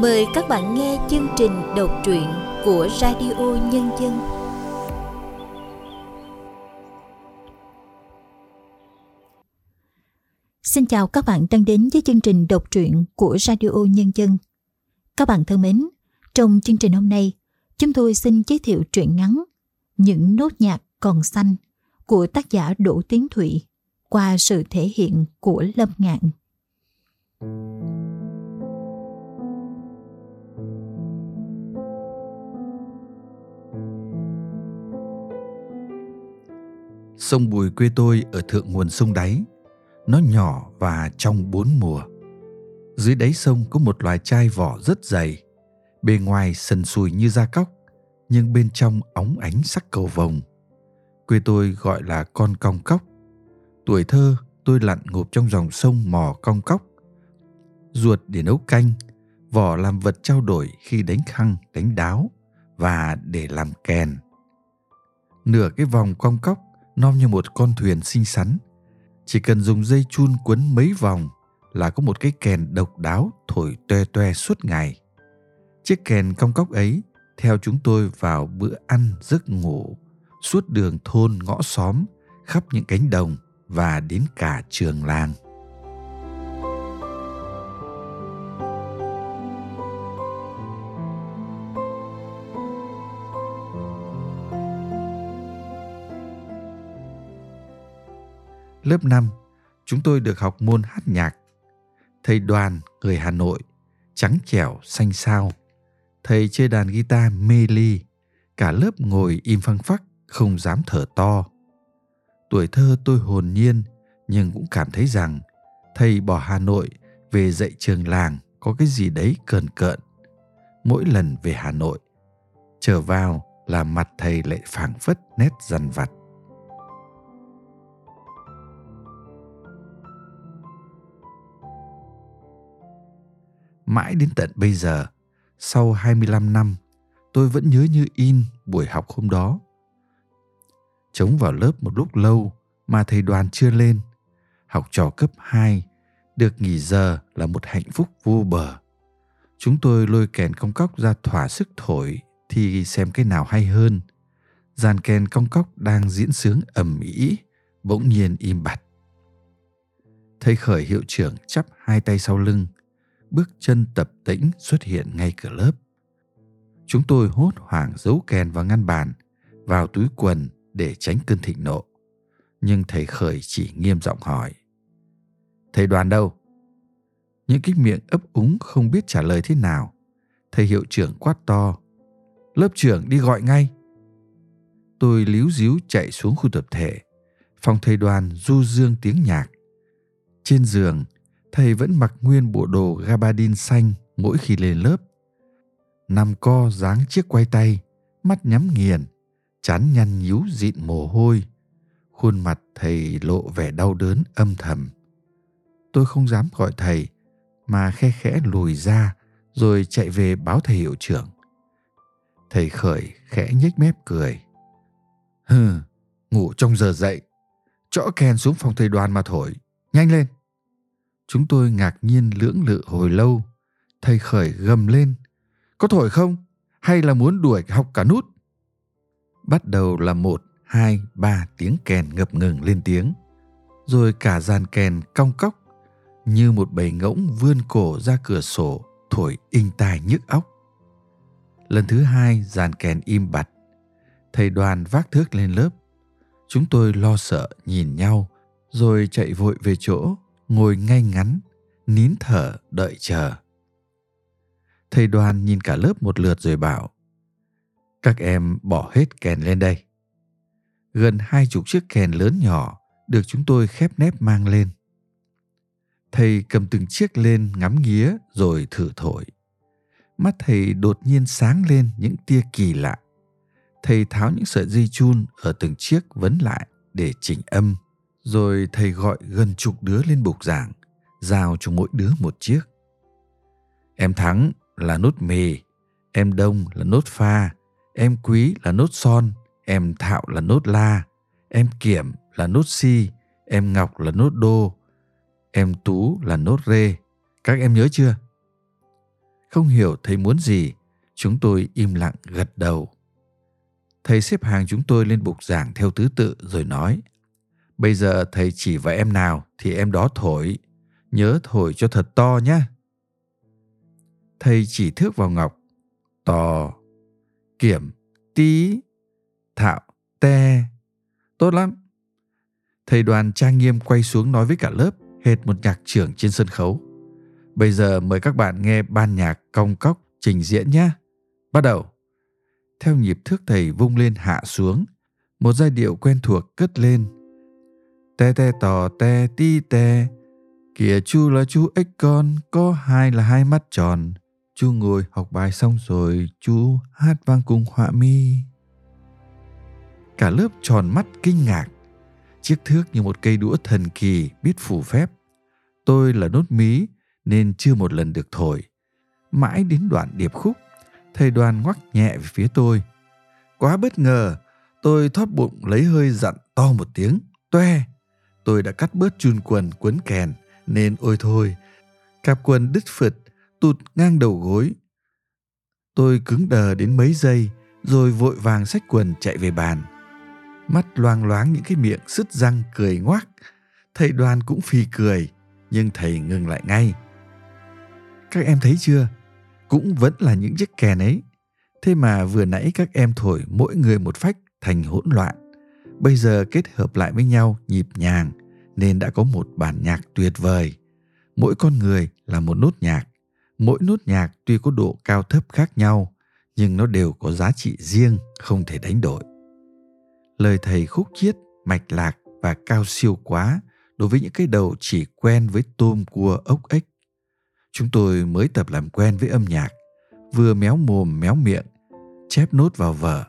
Mời các bạn nghe chương trình đọc truyện của Radio Nhân dân. Xin chào các bạn đang đến với chương trình đọc truyện của Radio Nhân dân. Các bạn thân mến, trong chương trình hôm nay, chúng tôi xin giới thiệu truyện ngắn Những nốt nhạc còn xanh của tác giả Đỗ Tiến Thụy qua sự thể hiện của Lâm Ngạn. Sông Bùi quê tôi ở thượng nguồn sông đáy. Nó nhỏ và trong bốn mùa. Dưới đáy sông có một loài chai vỏ rất dày. Bề ngoài sần sùi như da cóc, nhưng bên trong óng ánh sắc cầu vồng. Quê tôi gọi là con cong cóc. Tuổi thơ tôi lặn ngụp trong dòng sông mò cong cóc. Ruột để nấu canh, vỏ làm vật trao đổi khi đánh khăng, đánh đáo và để làm kèn. Nửa cái vòng cong cóc non như một con thuyền xinh xắn. Chỉ cần dùng dây chun quấn mấy vòng là có một cái kèn độc đáo thổi toe toe suốt ngày. Chiếc kèn cong cóc ấy theo chúng tôi vào bữa ăn, giấc ngủ, suốt đường thôn ngõ xóm, khắp những cánh đồng và đến cả trường làng. Lớp 5, chúng tôi được học môn hát nhạc. Thầy đoàn, người Hà Nội, trắng trẻo, xanh sao. Thầy chơi đàn guitar mê ly, cả lớp ngồi im phăng phắc, không dám thở to. Tuổi thơ tôi hồn nhiên, nhưng cũng cảm thấy rằng thầy bỏ Hà Nội về dạy trường làng có cái gì đấy cờn cợn. Mỗi lần về Hà Nội, trở vào là mặt thầy lại phảng phất nét dằn vặt. Mãi đến tận bây giờ, sau 25 năm, tôi vẫn nhớ như in buổi học hôm đó. Chống vào lớp một lúc lâu mà thầy đoàn chưa lên. Học trò cấp 2, được nghỉ giờ là một hạnh phúc vô bờ. Chúng tôi lôi kèn công cóc ra thỏa sức thổi thì xem cái nào hay hơn. Dàn kèn công cóc đang diễn sướng ầm ĩ, bỗng nhiên im bặt. Thầy khởi hiệu trưởng chắp hai tay sau lưng, bước chân tập tĩnh xuất hiện ngay cửa lớp. Chúng tôi hốt hoảng giấu kèn vào ngăn bàn, vào túi quần để tránh cơn thịnh nộ. Nhưng thầy Khởi chỉ nghiêm giọng hỏi. Thầy đoàn đâu? Những cái miệng ấp úng không biết trả lời thế nào. Thầy hiệu trưởng quát to. Lớp trưởng đi gọi ngay. Tôi líu díu chạy xuống khu tập thể. Phòng thầy đoàn du dương tiếng nhạc. Trên giường, thầy vẫn mặc nguyên bộ đồ gabardine xanh mỗi khi lên lớp. Nằm co dáng chiếc quay tay, mắt nhắm nghiền, chán nhăn nhíu dịn mồ hôi. Khuôn mặt thầy lộ vẻ đau đớn âm thầm. Tôi không dám gọi thầy, mà khe khẽ lùi ra rồi chạy về báo thầy hiệu trưởng. Thầy khởi khẽ nhếch mép cười. Hừ, ngủ trong giờ dậy, chõ kèn xuống phòng thầy đoàn mà thổi, nhanh lên. Chúng tôi ngạc nhiên lưỡng lự hồi lâu. Thầy khởi gầm lên. Có thổi không? Hay là muốn đuổi học cả nút? Bắt đầu là một, hai, ba tiếng kèn ngập ngừng lên tiếng. Rồi cả dàn kèn cong cóc như một bầy ngỗng vươn cổ ra cửa sổ thổi inh tai nhức óc. Lần thứ hai dàn kèn im bặt. Thầy đoàn vác thước lên lớp. Chúng tôi lo sợ nhìn nhau rồi chạy vội về chỗ ngồi ngay ngắn, nín thở đợi chờ. Thầy đoàn nhìn cả lớp một lượt rồi bảo, các em bỏ hết kèn lên đây. Gần hai chục chiếc kèn lớn nhỏ được chúng tôi khép nép mang lên. Thầy cầm từng chiếc lên ngắm nghía rồi thử thổi. Mắt thầy đột nhiên sáng lên những tia kỳ lạ. Thầy tháo những sợi dây chun ở từng chiếc vấn lại để chỉnh âm rồi thầy gọi gần chục đứa lên bục giảng, giao cho mỗi đứa một chiếc. Em Thắng là nốt mì, em Đông là nốt pha, em Quý là nốt son, em Thạo là nốt la, em Kiểm là nốt si, em Ngọc là nốt đô, em Tú là nốt rê. Các em nhớ chưa? Không hiểu thầy muốn gì, chúng tôi im lặng gật đầu. Thầy xếp hàng chúng tôi lên bục giảng theo thứ tự rồi nói Bây giờ thầy chỉ vào em nào thì em đó thổi. Nhớ thổi cho thật to nhé. Thầy chỉ thước vào Ngọc. To. Kiểm. Tí. Thạo. Te. Tốt lắm. Thầy đoàn trang nghiêm quay xuống nói với cả lớp hệt một nhạc trưởng trên sân khấu. Bây giờ mời các bạn nghe ban nhạc cong cóc trình diễn nhé. Bắt đầu. Theo nhịp thước thầy vung lên hạ xuống, một giai điệu quen thuộc cất lên. Te te tò te ti te, kìa chu là chú ếch con, có hai là hai mắt tròn. Chú ngồi học bài xong rồi, chú hát vang cùng họa mi. Cả lớp tròn mắt kinh ngạc. Chiếc thước như một cây đũa thần kỳ biết phủ phép. Tôi là nốt mí nên chưa một lần được thổi. Mãi đến đoạn điệp khúc, thầy đoàn ngoắc nhẹ về phía tôi. Quá bất ngờ, tôi thoát bụng lấy hơi dặn to một tiếng, toe. Tôi đã cắt bớt chun quần quấn kèn, nên ôi thôi, cạp quần đứt phật, tụt ngang đầu gối. Tôi cứng đờ đến mấy giây, rồi vội vàng xách quần chạy về bàn. Mắt loang loáng những cái miệng sứt răng cười ngoác. Thầy đoàn cũng phì cười, nhưng thầy ngừng lại ngay. Các em thấy chưa? Cũng vẫn là những chiếc kèn ấy. Thế mà vừa nãy các em thổi mỗi người một phách thành hỗn loạn. Bây giờ kết hợp lại với nhau nhịp nhàng nên đã có một bản nhạc tuyệt vời. Mỗi con người là một nốt nhạc. Mỗi nốt nhạc tuy có độ cao thấp khác nhau nhưng nó đều có giá trị riêng không thể đánh đổi. Lời thầy khúc chiết, mạch lạc và cao siêu quá đối với những cái đầu chỉ quen với tôm cua ốc ếch Chúng tôi mới tập làm quen với âm nhạc, vừa méo mồm méo miệng, chép nốt vào vở,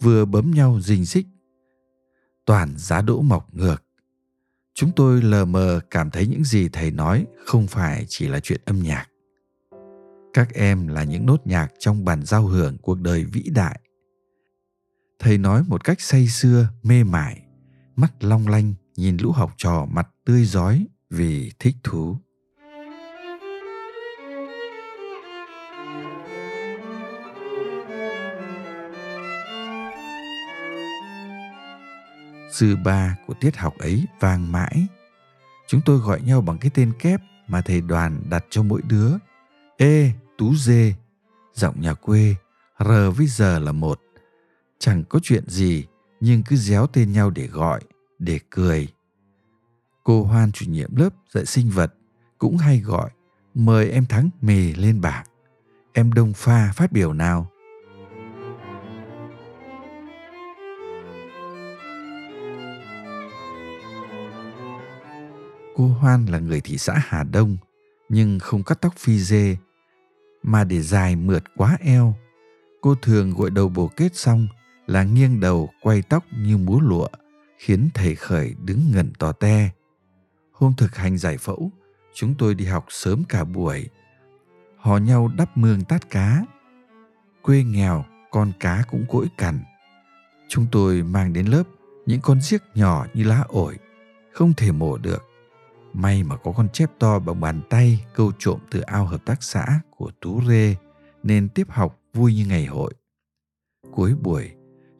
vừa bấm nhau rình xích. Toàn giá đỗ mọc ngược. Chúng tôi lờ mờ cảm thấy những gì thầy nói không phải chỉ là chuyện âm nhạc. Các em là những nốt nhạc trong bản giao hưởng cuộc đời vĩ đại. Thầy nói một cách say sưa, mê mải, mắt long lanh nhìn lũ học trò mặt tươi giói vì thích thú. Sư ba của tiết học ấy vang mãi. Chúng tôi gọi nhau bằng cái tên kép mà thầy đoàn đặt cho mỗi đứa. Ê, tú dê, giọng nhà quê, R với giờ là một. Chẳng có chuyện gì, nhưng cứ déo tên nhau để gọi, để cười. Cô Hoan chủ nhiệm lớp dạy sinh vật cũng hay gọi, mời em Thắng mì lên bảng. Em Đông Pha phát biểu nào? Cô Hoan là người thị xã Hà Đông, nhưng không cắt tóc phi dê, mà để dài mượt quá eo. Cô thường gội đầu bổ kết xong là nghiêng đầu quay tóc như múa lụa, khiến thầy khởi đứng ngẩn tò te. Hôm thực hành giải phẫu, chúng tôi đi học sớm cả buổi. Hò nhau đắp mương tát cá. Quê nghèo, con cá cũng cỗi cằn. Chúng tôi mang đến lớp những con giếc nhỏ như lá ổi, không thể mổ được May mà có con chép to bằng bàn tay câu trộm từ ao hợp tác xã của Tú Rê nên tiếp học vui như ngày hội. Cuối buổi,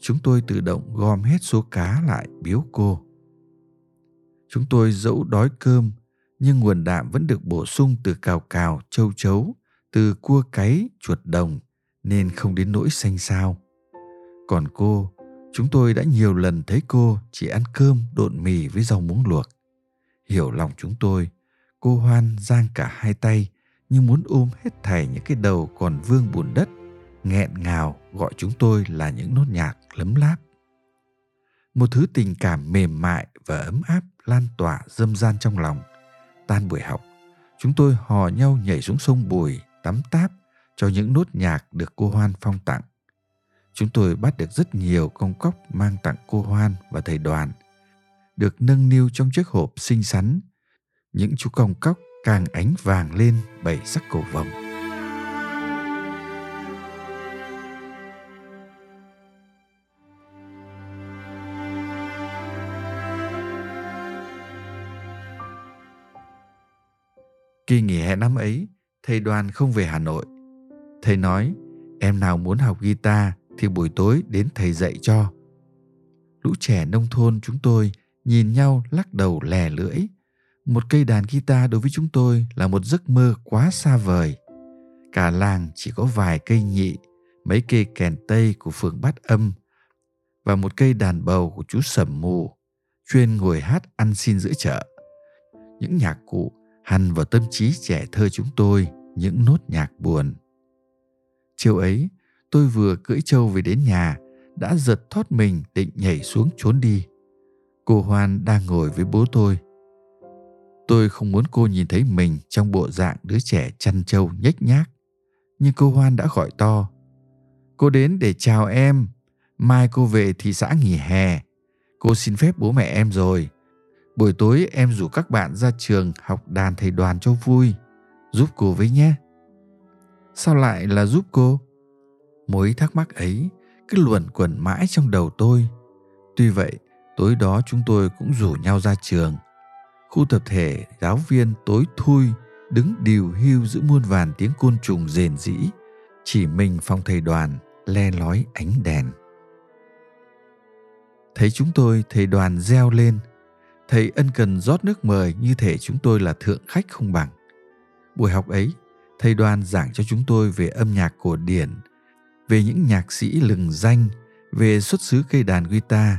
chúng tôi tự động gom hết số cá lại biếu cô. Chúng tôi dẫu đói cơm nhưng nguồn đạm vẫn được bổ sung từ cào cào, châu chấu, từ cua cáy, chuột đồng nên không đến nỗi xanh xao. Còn cô, chúng tôi đã nhiều lần thấy cô chỉ ăn cơm độn mì với rau muống luộc hiểu lòng chúng tôi, cô hoan giang cả hai tay như muốn ôm hết thảy những cái đầu còn vương bùn đất, nghẹn ngào gọi chúng tôi là những nốt nhạc lấm láp. Một thứ tình cảm mềm mại và ấm áp lan tỏa dâm gian trong lòng. Tan buổi học, chúng tôi hò nhau nhảy xuống sông bùi, tắm táp cho những nốt nhạc được cô hoan phong tặng. Chúng tôi bắt được rất nhiều công cốc mang tặng cô hoan và thầy đoàn được nâng niu trong chiếc hộp xinh xắn. Những chú còng cóc càng ánh vàng lên bảy sắc cổ vồng. Kỳ nghỉ hè năm ấy, thầy đoàn không về Hà Nội. Thầy nói, em nào muốn học guitar thì buổi tối đến thầy dạy cho. Lũ trẻ nông thôn chúng tôi nhìn nhau lắc đầu lè lưỡi. Một cây đàn guitar đối với chúng tôi là một giấc mơ quá xa vời. Cả làng chỉ có vài cây nhị, mấy cây kèn tây của phường Bát Âm và một cây đàn bầu của chú Sầm Mù, chuyên ngồi hát ăn xin giữa chợ. Những nhạc cụ hằn vào tâm trí trẻ thơ chúng tôi những nốt nhạc buồn. Chiều ấy, tôi vừa cưỡi trâu về đến nhà, đã giật thoát mình định nhảy xuống trốn đi. Cô Hoan đang ngồi với bố tôi. Tôi không muốn cô nhìn thấy mình trong bộ dạng đứa trẻ chăn trâu nhếch nhác. Nhưng cô Hoan đã gọi to. Cô đến để chào em. Mai cô về thị xã nghỉ hè. Cô xin phép bố mẹ em rồi. Buổi tối em rủ các bạn ra trường học đàn thầy đoàn cho vui. Giúp cô với nhé. Sao lại là giúp cô? Mối thắc mắc ấy cứ luẩn quẩn mãi trong đầu tôi. Tuy vậy, tối đó chúng tôi cũng rủ nhau ra trường. Khu tập thể giáo viên tối thui đứng điều hưu giữa muôn vàn tiếng côn trùng rền rĩ. Chỉ mình phòng thầy đoàn le lói ánh đèn. Thấy chúng tôi, thầy đoàn reo lên. Thầy ân cần rót nước mời như thể chúng tôi là thượng khách không bằng. Buổi học ấy, thầy đoàn giảng cho chúng tôi về âm nhạc cổ điển, về những nhạc sĩ lừng danh, về xuất xứ cây đàn guitar.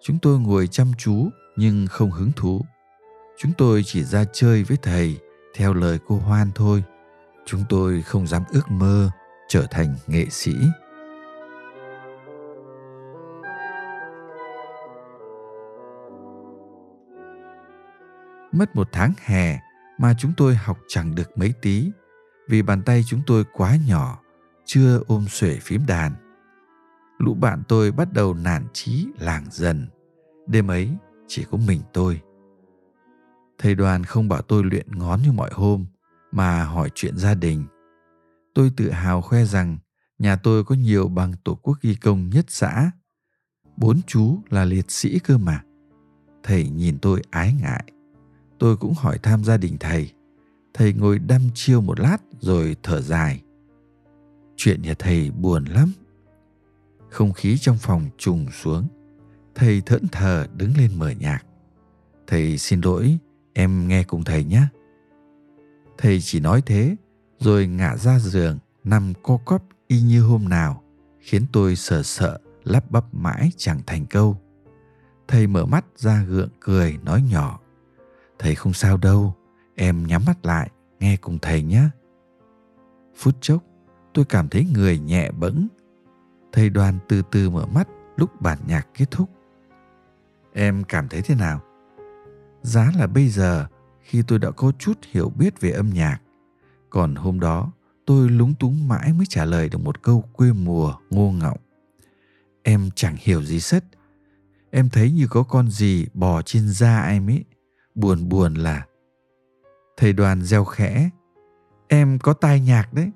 Chúng tôi ngồi chăm chú nhưng không hứng thú. Chúng tôi chỉ ra chơi với thầy theo lời cô Hoan thôi. Chúng tôi không dám ước mơ trở thành nghệ sĩ. Mất một tháng hè mà chúng tôi học chẳng được mấy tí vì bàn tay chúng tôi quá nhỏ, chưa ôm xuể phím đàn. Lũ bạn tôi bắt đầu nản chí làng dần. Đêm ấy, chỉ có mình tôi. Thầy đoàn không bảo tôi luyện ngón như mọi hôm, mà hỏi chuyện gia đình. Tôi tự hào khoe rằng nhà tôi có nhiều bằng tổ quốc ghi công nhất xã. Bốn chú là liệt sĩ cơ mà. Thầy nhìn tôi ái ngại. Tôi cũng hỏi thăm gia đình thầy. Thầy ngồi đăm chiêu một lát rồi thở dài. Chuyện nhà thầy buồn lắm. Không khí trong phòng trùng xuống. Thầy thẫn thờ đứng lên mở nhạc. Thầy xin lỗi, em nghe cùng thầy nhé. Thầy chỉ nói thế, rồi ngã ra giường, nằm co cóp y như hôm nào, khiến tôi sợ sợ, lắp bắp mãi chẳng thành câu. Thầy mở mắt ra gượng cười nói nhỏ. Thầy không sao đâu, em nhắm mắt lại, nghe cùng thầy nhé. Phút chốc, tôi cảm thấy người nhẹ bẫng. Thầy đoàn từ từ mở mắt lúc bản nhạc kết thúc. Em cảm thấy thế nào? Giá là bây giờ, khi tôi đã có chút hiểu biết về âm nhạc, còn hôm đó tôi lúng túng mãi mới trả lời được một câu quê mùa ngô ngọng. Em chẳng hiểu gì sất. Em thấy như có con gì bò trên da em ấy. Buồn buồn là Thầy đoàn gieo khẽ Em có tai nhạc đấy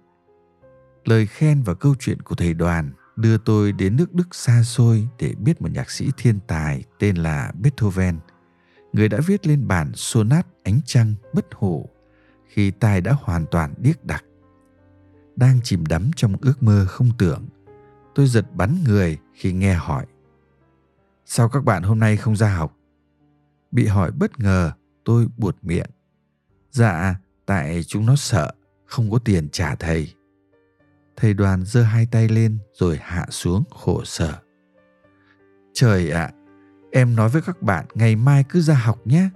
Lời khen và câu chuyện của thầy đoàn đưa tôi đến nước Đức xa xôi để biết một nhạc sĩ thiên tài tên là Beethoven, người đã viết lên bản sonat ánh trăng bất hủ khi tai đã hoàn toàn điếc đặc. Đang chìm đắm trong ước mơ không tưởng, tôi giật bắn người khi nghe hỏi. Sao các bạn hôm nay không ra học? Bị hỏi bất ngờ, tôi buột miệng. Dạ, tại chúng nó sợ, không có tiền trả thầy. Thầy đoàn giơ hai tay lên rồi hạ xuống khổ sở. Trời ạ, à, em nói với các bạn ngày mai cứ ra học nhé.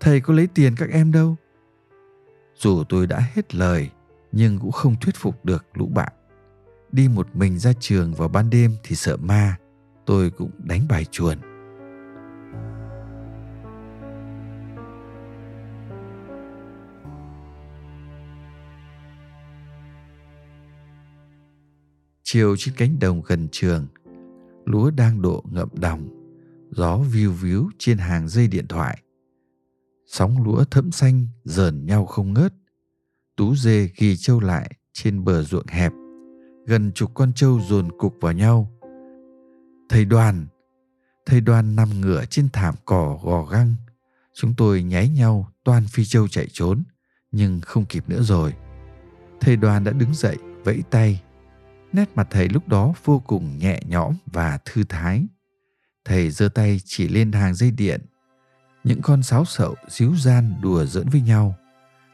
Thầy có lấy tiền các em đâu. Dù tôi đã hết lời, nhưng cũng không thuyết phục được lũ bạn. Đi một mình ra trường vào ban đêm thì sợ ma, tôi cũng đánh bài chuồn. Chiều trên cánh đồng gần trường, lúa đang độ ngậm đồng, gió viu víu trên hàng dây điện thoại. Sóng lúa thẫm xanh dờn nhau không ngớt. Tú dê ghi trâu lại trên bờ ruộng hẹp. Gần chục con trâu dồn cục vào nhau. Thầy đoàn, thầy đoàn nằm ngửa trên thảm cỏ gò găng. Chúng tôi nháy nhau toan phi châu chạy trốn, nhưng không kịp nữa rồi. Thầy đoàn đã đứng dậy vẫy tay. Nét mặt thầy lúc đó vô cùng nhẹ nhõm và thư thái. Thầy giơ tay chỉ lên hàng dây điện. Những con sáo sậu díu gian đùa giỡn với nhau.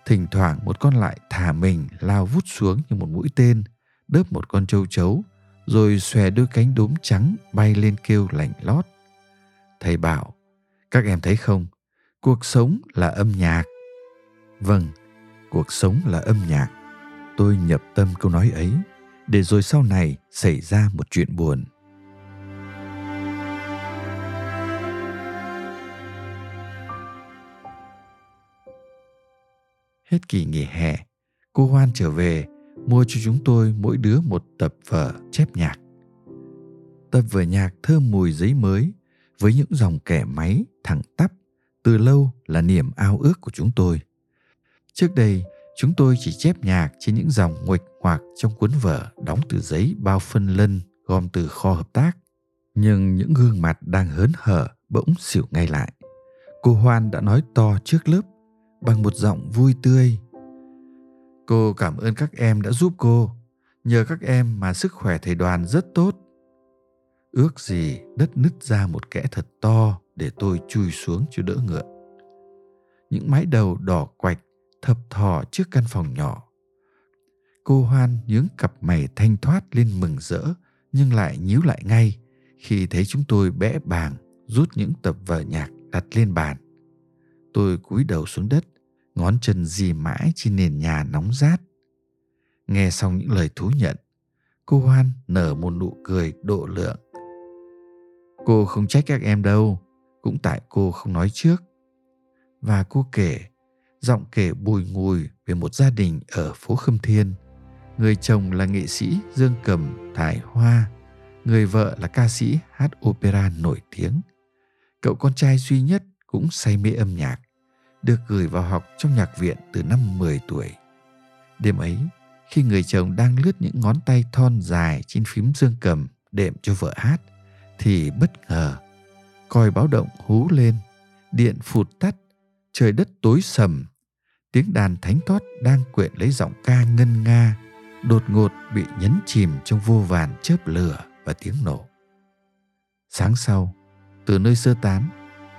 Thỉnh thoảng một con lại thả mình lao vút xuống như một mũi tên, đớp một con châu chấu, rồi xòe đôi cánh đốm trắng bay lên kêu lạnh lót. Thầy bảo, các em thấy không, cuộc sống là âm nhạc. Vâng, cuộc sống là âm nhạc. Tôi nhập tâm câu nói ấy, để rồi sau này xảy ra một chuyện buồn. Hết kỳ nghỉ hè, cô Hoan trở về mua cho chúng tôi mỗi đứa một tập vở chép nhạc. Tập vở nhạc thơm mùi giấy mới với những dòng kẻ máy thẳng tắp từ lâu là niềm ao ước của chúng tôi. Trước đây, chúng tôi chỉ chép nhạc trên những dòng nguệch ngoạc trong cuốn vở đóng từ giấy bao phân lân gom từ kho hợp tác. Nhưng những gương mặt đang hớn hở bỗng xỉu ngay lại. Cô Hoan đã nói to trước lớp, bằng một giọng vui tươi. Cô cảm ơn các em đã giúp cô. Nhờ các em mà sức khỏe thầy đoàn rất tốt. Ước gì đất nứt ra một kẽ thật to để tôi chui xuống cho đỡ ngựa. Những mái đầu đỏ quạch thập thò trước căn phòng nhỏ. Cô Hoan nhướng cặp mày thanh thoát lên mừng rỡ nhưng lại nhíu lại ngay khi thấy chúng tôi bẽ bàng rút những tập vở nhạc đặt lên bàn. Tôi cúi đầu xuống đất, ngón chân dì mãi trên nền nhà nóng rát. Nghe xong những lời thú nhận, cô Hoan nở một nụ cười độ lượng. Cô không trách các em đâu, cũng tại cô không nói trước. Và cô kể, giọng kể bùi ngùi về một gia đình ở phố Khâm Thiên. Người chồng là nghệ sĩ Dương Cầm Thải Hoa, người vợ là ca sĩ hát opera nổi tiếng. Cậu con trai duy nhất cũng say mê âm nhạc, được gửi vào học trong nhạc viện từ năm 10 tuổi. Đêm ấy, khi người chồng đang lướt những ngón tay thon dài trên phím dương cầm đệm cho vợ hát, thì bất ngờ còi báo động hú lên điện phụt tắt trời đất tối sầm tiếng đàn thánh thoát đang quyện lấy giọng ca ngân nga, đột ngột bị nhấn chìm trong vô vàn chớp lửa và tiếng nổ. Sáng sau, từ nơi sơ tán,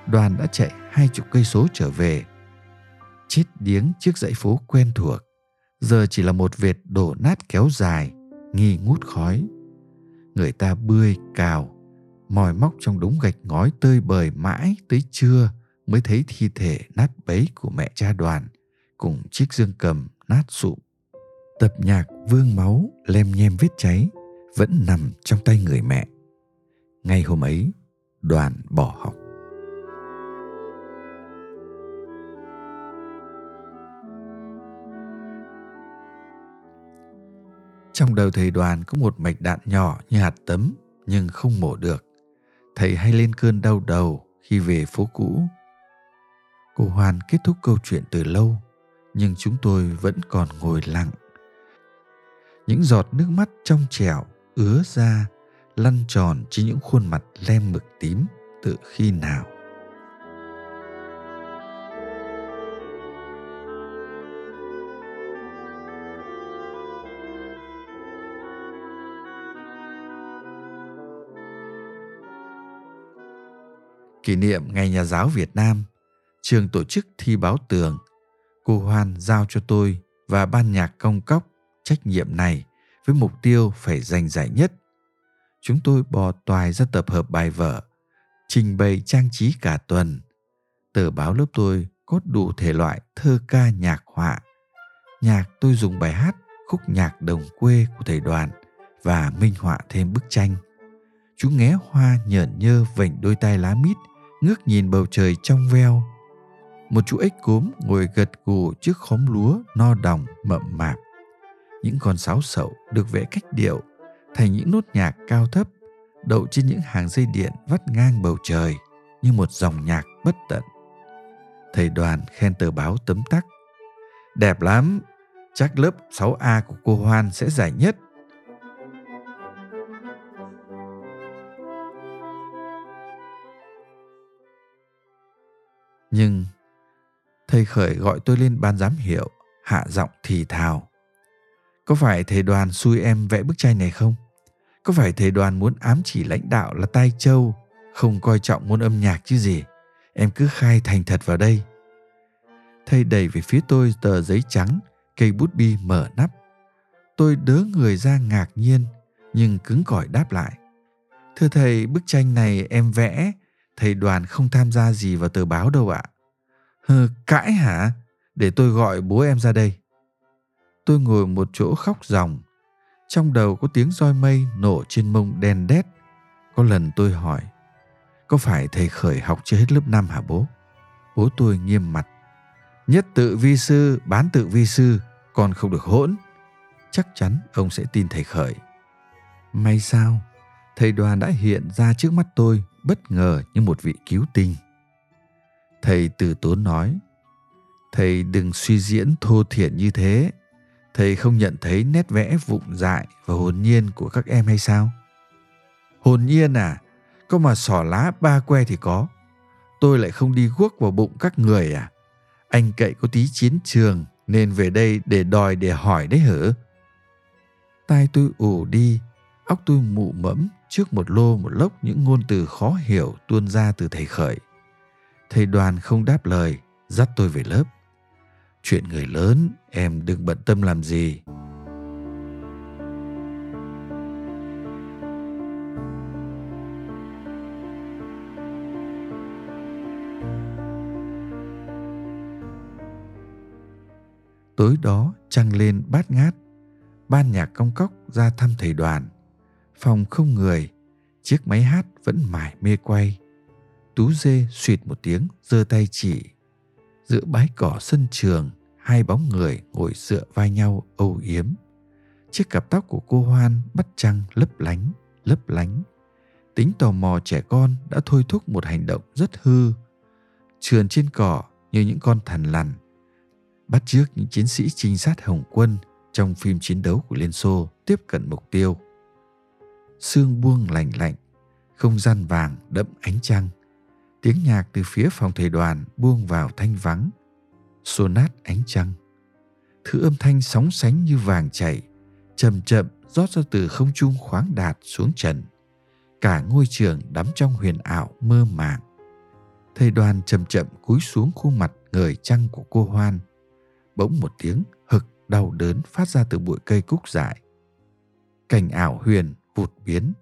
đoàn đã chạy hai chục cây số trở về. Chết điếng trước dãy phố quen thuộc, giờ chỉ là một vệt đổ nát kéo dài, nghi ngút khói. Người ta bươi cào, mòi móc trong đống gạch ngói tơi bời mãi tới trưa mới thấy thi thể nát bấy của mẹ cha đoàn cùng chiếc dương cầm nát sụp. Tập nhạc vương máu lem nhem vết cháy vẫn nằm trong tay người mẹ. Ngay hôm ấy, đoàn bỏ học. Trong đầu thầy đoàn có một mạch đạn nhỏ như hạt tấm nhưng không mổ được thầy hay lên cơn đau đầu khi về phố cũ. Cô Hoan kết thúc câu chuyện từ lâu, nhưng chúng tôi vẫn còn ngồi lặng. Những giọt nước mắt trong trẻo ứa ra, lăn tròn trên những khuôn mặt lem mực tím từ khi nào. Kỷ niệm Ngày Nhà giáo Việt Nam, trường tổ chức thi báo tường. Cô Hoan giao cho tôi và ban nhạc công cốc trách nhiệm này với mục tiêu phải giành giải nhất. Chúng tôi bò toài ra tập hợp bài vở, trình bày trang trí cả tuần. Tờ báo lớp tôi có đủ thể loại thơ ca nhạc họa. Nhạc tôi dùng bài hát khúc nhạc đồng quê của thầy đoàn và minh họa thêm bức tranh. Chú nghé hoa nhởn nhơ vảnh đôi tay lá mít ngước nhìn bầu trời trong veo một chú ếch cốm ngồi gật gù trước khóm lúa no đồng, mậm mạp. Những con sáo sậu được vẽ cách điệu, thành những nốt nhạc cao thấp, đậu trên những hàng dây điện vắt ngang bầu trời như một dòng nhạc bất tận. Thầy đoàn khen tờ báo tấm tắc. Đẹp lắm, chắc lớp 6A của cô Hoan sẽ giải nhất. Nhưng thầy Khởi gọi tôi lên ban giám hiệu, hạ giọng thì thào. Có phải thầy đoàn xui em vẽ bức tranh này không? Có phải thầy đoàn muốn ám chỉ lãnh đạo là tai châu, không coi trọng môn âm nhạc chứ gì? Em cứ khai thành thật vào đây. Thầy đẩy về phía tôi tờ giấy trắng, cây bút bi mở nắp. Tôi đớ người ra ngạc nhiên, nhưng cứng cỏi đáp lại. Thưa thầy, bức tranh này em vẽ, thầy đoàn không tham gia gì vào tờ báo đâu ạ. Hừ, cãi hả? Để tôi gọi bố em ra đây. Tôi ngồi một chỗ khóc ròng. Trong đầu có tiếng roi mây nổ trên mông đen đét. Có lần tôi hỏi, có phải thầy khởi học chưa hết lớp 5 hả bố? Bố tôi nghiêm mặt. Nhất tự vi sư, bán tự vi sư, còn không được hỗn. Chắc chắn ông sẽ tin thầy khởi. May sao, thầy đoàn đã hiện ra trước mắt tôi bất ngờ như một vị cứu tinh. Thầy từ tốn nói, thầy đừng suy diễn thô thiển như thế. Thầy không nhận thấy nét vẽ vụng dại và hồn nhiên của các em hay sao? Hồn nhiên à? Có mà sỏ lá ba que thì có. Tôi lại không đi guốc vào bụng các người à? Anh cậy có tí chiến trường nên về đây để đòi để hỏi đấy hở Tai tôi ù đi, óc tôi mụ mẫm trước một lô một lốc những ngôn từ khó hiểu tuôn ra từ thầy khởi. Thầy đoàn không đáp lời, dắt tôi về lớp. Chuyện người lớn, em đừng bận tâm làm gì. Tối đó trăng lên bát ngát, ban nhạc công cốc ra thăm thầy đoàn. Phòng không người, chiếc máy hát vẫn mải mê quay. Tú dê suyệt một tiếng giơ tay chỉ. Giữa bãi cỏ sân trường, hai bóng người ngồi dựa vai nhau âu yếm. Chiếc cặp tóc của cô Hoan bắt trăng lấp lánh, lấp lánh. Tính tò mò trẻ con đã thôi thúc một hành động rất hư. Trườn trên cỏ như những con thằn lằn. Bắt trước những chiến sĩ trinh sát Hồng quân trong phim chiến đấu của Liên Xô tiếp cận mục tiêu. Sương buông lạnh lạnh, không gian vàng đậm ánh trăng tiếng nhạc từ phía phòng thầy đoàn buông vào thanh vắng, xô nát ánh trăng. Thứ âm thanh sóng sánh như vàng chảy, chậm chậm rót ra từ không trung khoáng đạt xuống trần. Cả ngôi trường đắm trong huyền ảo mơ màng. Thầy đoàn chậm chậm cúi xuống khuôn mặt người trăng của cô hoan. Bỗng một tiếng hực đau đớn phát ra từ bụi cây cúc dại. Cảnh ảo huyền vụt biến.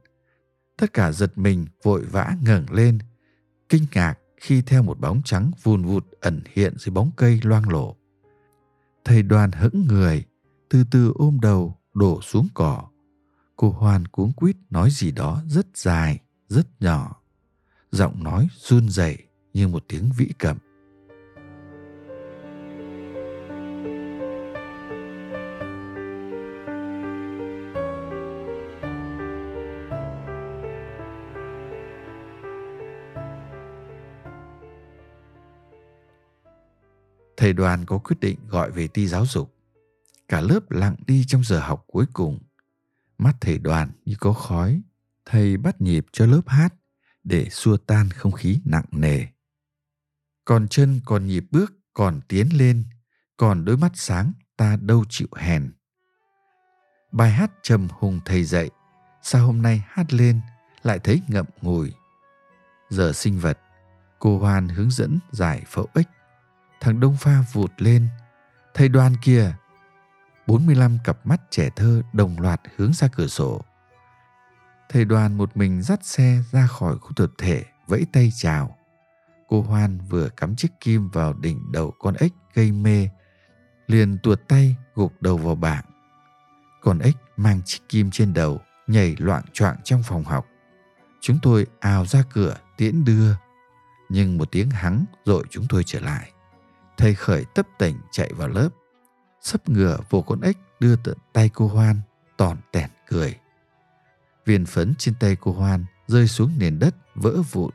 Tất cả giật mình vội vã ngẩng lên kinh ngạc khi theo một bóng trắng vùn vụt ẩn hiện dưới bóng cây loang lổ. Thầy đoàn hững người, từ từ ôm đầu đổ xuống cỏ. Cô Hoan cuống quýt nói gì đó rất dài, rất nhỏ. Giọng nói run rẩy như một tiếng vĩ cầm. Thầy đoàn có quyết định gọi về ti giáo dục. Cả lớp lặng đi trong giờ học cuối cùng. Mắt thầy đoàn như có khói. Thầy bắt nhịp cho lớp hát để xua tan không khí nặng nề. Còn chân còn nhịp bước còn tiến lên, còn đôi mắt sáng ta đâu chịu hèn. Bài hát trầm hùng thầy dạy, sao hôm nay hát lên lại thấy ngậm ngùi. Giờ sinh vật, cô Hoan hướng dẫn giải phẫu ích thằng Đông Pha vụt lên. Thầy đoàn kia, 45 cặp mắt trẻ thơ đồng loạt hướng ra cửa sổ. Thầy đoàn một mình dắt xe ra khỏi khu tập thể, vẫy tay chào. Cô Hoan vừa cắm chiếc kim vào đỉnh đầu con ếch gây mê, liền tuột tay gục đầu vào bảng. Con ếch mang chiếc kim trên đầu, nhảy loạn choạng trong phòng học. Chúng tôi ào ra cửa tiễn đưa, nhưng một tiếng hắng rồi chúng tôi trở lại. Thầy khởi tấp tỉnh chạy vào lớp. Sấp ngửa vô con ếch đưa tận tay cô Hoan, tòn tẻn cười. Viên phấn trên tay cô Hoan rơi xuống nền đất vỡ vụn.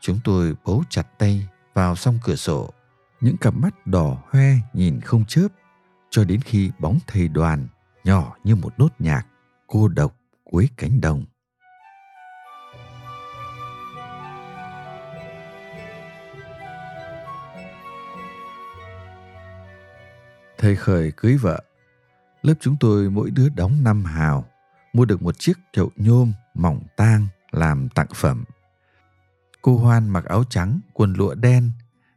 Chúng tôi bấu chặt tay vào song cửa sổ. Những cặp mắt đỏ hoe nhìn không chớp cho đến khi bóng thầy đoàn nhỏ như một nốt nhạc cô độc cuối cánh đồng Thầy Khởi cưới vợ. Lớp chúng tôi mỗi đứa đóng năm hào, mua được một chiếc chậu nhôm mỏng tang làm tặng phẩm. Cô Hoan mặc áo trắng, quần lụa đen,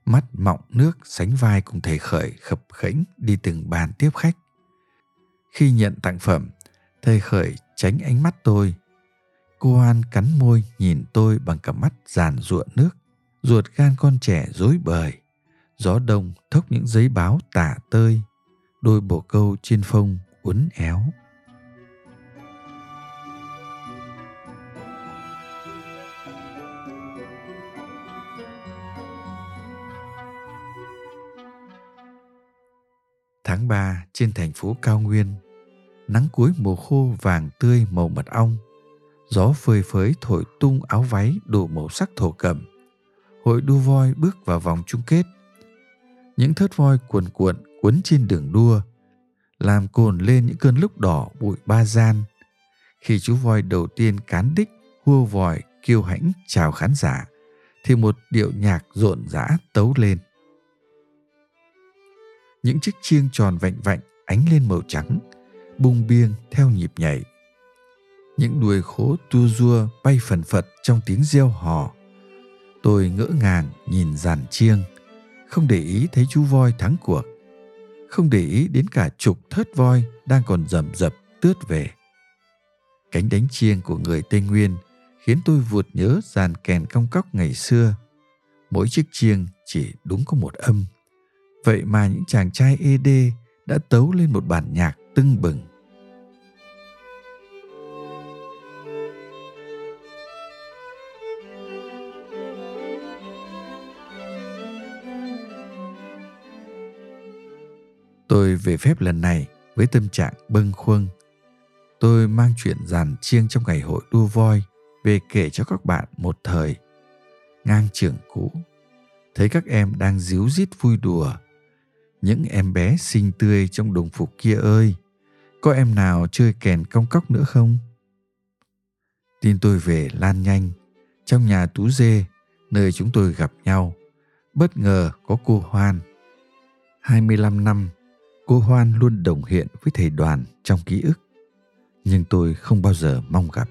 mắt mọng nước sánh vai cùng thầy khởi khập khễnh đi từng bàn tiếp khách. Khi nhận tặng phẩm, thầy khởi tránh ánh mắt tôi. Cô Hoan cắn môi nhìn tôi bằng cặp mắt giàn ruộng nước, ruột gan con trẻ rối bời. Gió đông thốc những giấy báo tả tơi, đôi bồ câu trên phông uốn éo. Tháng 3 trên thành phố cao nguyên, nắng cuối mùa khô vàng tươi màu mật ong, gió phơi phới thổi tung áo váy đủ màu sắc thổ cẩm. Hội đua voi bước vào vòng chung kết. Những thớt voi cuồn cuộn quấn trên đường đua, làm cồn lên những cơn lúc đỏ bụi ba gian. Khi chú voi đầu tiên cán đích, hua vòi, kiêu hãnh chào khán giả, thì một điệu nhạc rộn rã tấu lên những chiếc chiêng tròn vạnh vạnh ánh lên màu trắng, bung biêng theo nhịp nhảy. Những đuôi khố tua rua bay phần phật trong tiếng reo hò. Tôi ngỡ ngàng nhìn dàn chiêng, không để ý thấy chú voi thắng cuộc. Không để ý đến cả chục thớt voi đang còn rầm rập tướt về. Cánh đánh chiêng của người Tây Nguyên khiến tôi vụt nhớ dàn kèn cong cóc ngày xưa. Mỗi chiếc chiêng chỉ đúng có một âm Vậy mà những chàng trai ED đã tấu lên một bản nhạc tưng bừng. Tôi về phép lần này với tâm trạng bâng khuâng. Tôi mang chuyện giàn chiêng trong ngày hội đua voi về kể cho các bạn một thời. Ngang trường cũ, thấy các em đang díu dít vui đùa những em bé xinh tươi trong đồng phục kia ơi có em nào chơi kèn cong cóc nữa không tin tôi về lan nhanh trong nhà tú dê nơi chúng tôi gặp nhau bất ngờ có cô hoan 25 năm cô hoan luôn đồng hiện với thầy đoàn trong ký ức nhưng tôi không bao giờ mong gặp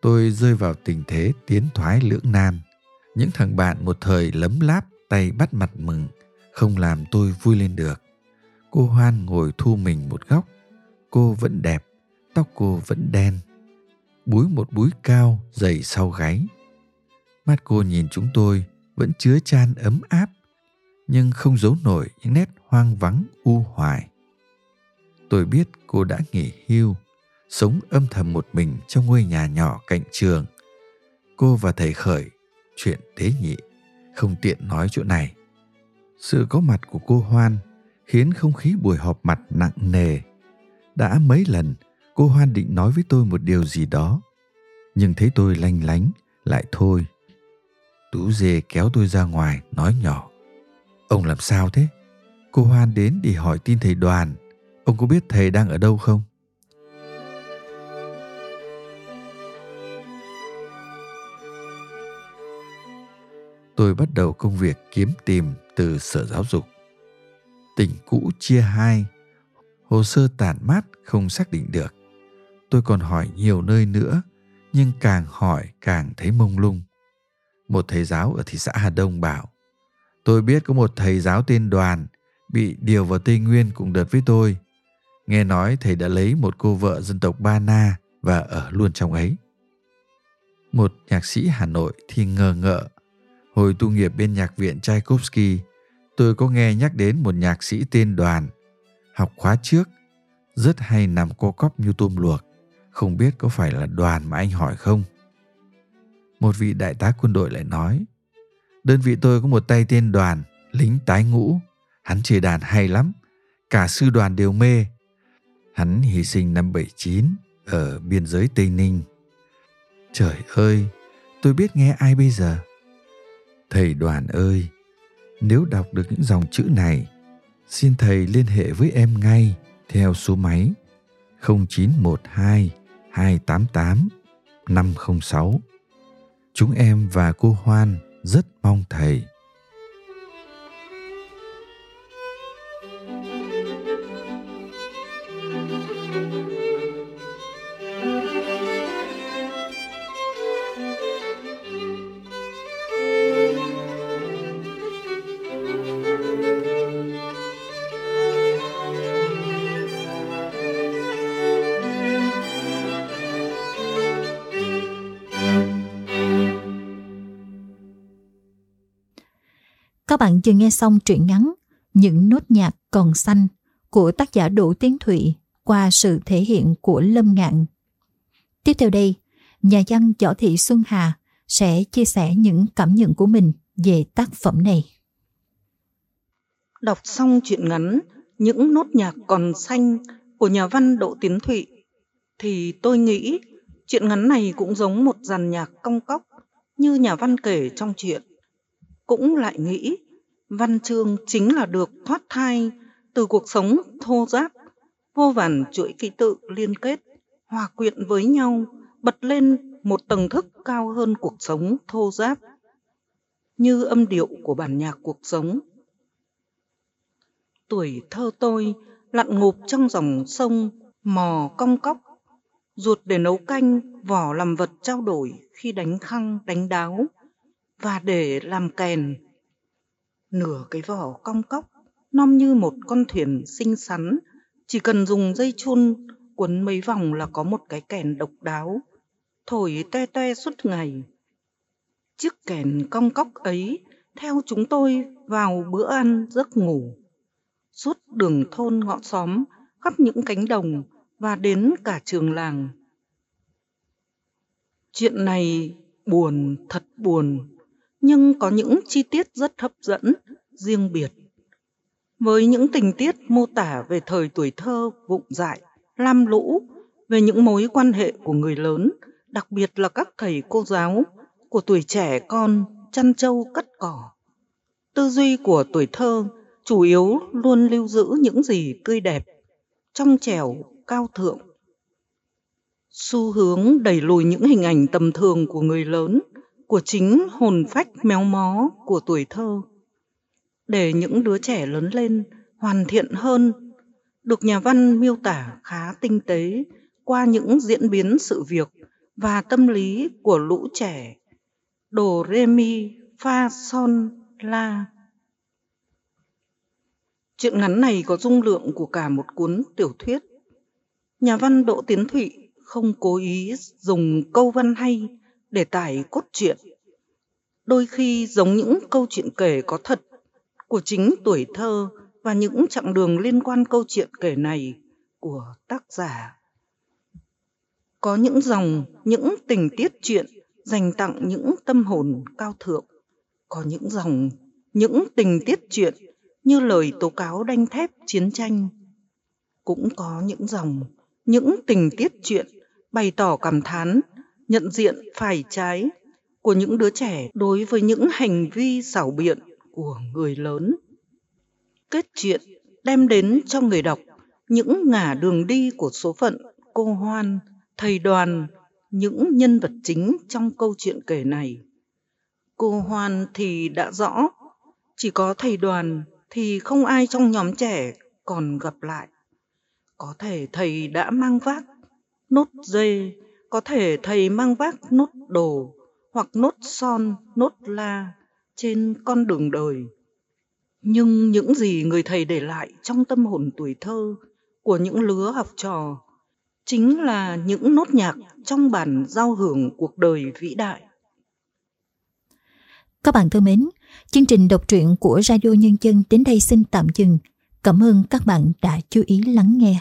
tôi rơi vào tình thế tiến thoái lưỡng nan những thằng bạn một thời lấm láp tay bắt mặt mừng không làm tôi vui lên được. Cô Hoan ngồi thu mình một góc. Cô vẫn đẹp, tóc cô vẫn đen. Búi một búi cao dày sau gáy. Mắt cô nhìn chúng tôi vẫn chứa chan ấm áp, nhưng không giấu nổi những nét hoang vắng u hoài. Tôi biết cô đã nghỉ hưu, sống âm thầm một mình trong ngôi nhà nhỏ cạnh trường. Cô và thầy Khởi, chuyện tế nhị, không tiện nói chỗ này. Sự có mặt của cô Hoan khiến không khí buổi họp mặt nặng nề. Đã mấy lần cô Hoan định nói với tôi một điều gì đó, nhưng thấy tôi lanh lánh, lại thôi. Tú dê kéo tôi ra ngoài, nói nhỏ. Ông làm sao thế? Cô Hoan đến để hỏi tin thầy đoàn. Ông có biết thầy đang ở đâu không? tôi bắt đầu công việc kiếm tìm từ sở giáo dục. Tỉnh cũ chia hai, hồ sơ tản mát không xác định được. Tôi còn hỏi nhiều nơi nữa, nhưng càng hỏi càng thấy mông lung. Một thầy giáo ở thị xã Hà Đông bảo, tôi biết có một thầy giáo tên Đoàn bị điều vào Tây Nguyên cùng đợt với tôi. Nghe nói thầy đã lấy một cô vợ dân tộc Ba Na và ở luôn trong ấy. Một nhạc sĩ Hà Nội thì ngờ ngợ Hồi tu nghiệp bên nhạc viện Tchaikovsky, tôi có nghe nhắc đến một nhạc sĩ tên Đoàn, học khóa trước, rất hay nằm co cóp như tôm luộc, không biết có phải là Đoàn mà anh hỏi không? Một vị đại tá quân đội lại nói, đơn vị tôi có một tay tên Đoàn, lính tái ngũ, hắn chơi đàn hay lắm, cả sư đoàn đều mê. Hắn hy sinh năm 79 ở biên giới Tây Ninh. Trời ơi, tôi biết nghe ai bây giờ? Thầy đoàn ơi, nếu đọc được những dòng chữ này, xin thầy liên hệ với em ngay theo số máy 0912 288 506. Chúng em và cô Hoan rất mong thầy. Bạn vừa nghe xong truyện ngắn Những nốt nhạc còn xanh của tác giả Đỗ Tiến Thụy qua sự thể hiện của Lâm Ngạn. Tiếp theo đây, nhà văn Võ Thị Xuân Hà sẽ chia sẻ những cảm nhận của mình về tác phẩm này. Đọc xong truyện ngắn Những nốt nhạc còn xanh của nhà văn Đỗ Tiến Thụy thì tôi nghĩ chuyện ngắn này cũng giống một dàn nhạc cong cóc như nhà văn kể trong chuyện. Cũng lại nghĩ văn chương chính là được thoát thai từ cuộc sống thô giáp, vô vàn chuỗi ký tự liên kết, hòa quyện với nhau, bật lên một tầng thức cao hơn cuộc sống thô giáp, như âm điệu của bản nhạc cuộc sống. Tuổi thơ tôi lặn ngụp trong dòng sông mò cong cóc ruột để nấu canh, vỏ làm vật trao đổi khi đánh khăng, đánh đáo, và để làm kèn. Nửa cái vỏ cong cóc, nom như một con thuyền xinh xắn, chỉ cần dùng dây chun quấn mấy vòng là có một cái kèn độc đáo, thổi te te suốt ngày. Chiếc kèn cong cóc ấy theo chúng tôi vào bữa ăn giấc ngủ. Suốt đường thôn ngõ xóm, khắp những cánh đồng, và đến cả trường làng. Chuyện này buồn, thật buồn, nhưng có những chi tiết rất hấp dẫn, riêng biệt. Với những tình tiết mô tả về thời tuổi thơ vụng dại, lam lũ, về những mối quan hệ của người lớn, đặc biệt là các thầy cô giáo, của tuổi trẻ con chăn trâu cắt cỏ. Tư duy của tuổi thơ chủ yếu luôn lưu giữ những gì tươi đẹp, trong trẻo cao thượng. Xu hướng đẩy lùi những hình ảnh tầm thường của người lớn, của chính hồn phách méo mó của tuổi thơ. Để những đứa trẻ lớn lên hoàn thiện hơn, được nhà văn miêu tả khá tinh tế qua những diễn biến sự việc và tâm lý của lũ trẻ. Đồ rê mi, pha son, la. Chuyện ngắn này có dung lượng của cả một cuốn tiểu thuyết Nhà văn Đỗ Tiến Thụy không cố ý dùng câu văn hay để tải cốt truyện. Đôi khi giống những câu chuyện kể có thật của chính tuổi thơ và những chặng đường liên quan câu chuyện kể này của tác giả. Có những dòng, những tình tiết truyện dành tặng những tâm hồn cao thượng. Có những dòng, những tình tiết truyện như lời tố cáo đanh thép chiến tranh. Cũng có những dòng, những tình tiết chuyện bày tỏ cảm thán, nhận diện phải trái của những đứa trẻ đối với những hành vi xảo biện của người lớn. Kết chuyện đem đến cho người đọc những ngả đường đi của số phận cô Hoan, thầy đoàn, những nhân vật chính trong câu chuyện kể này. Cô Hoan thì đã rõ, chỉ có thầy đoàn thì không ai trong nhóm trẻ còn gặp lại. Có thể thầy đã mang vác nốt dây, có thể thầy mang vác nốt đồ, hoặc nốt son, nốt la trên con đường đời. Nhưng những gì người thầy để lại trong tâm hồn tuổi thơ của những lứa học trò chính là những nốt nhạc trong bản giao hưởng cuộc đời vĩ đại. Các bạn thân mến, chương trình đọc truyện của Radio Nhân dân đến đây xin tạm dừng. Cảm ơn các bạn đã chú ý lắng nghe.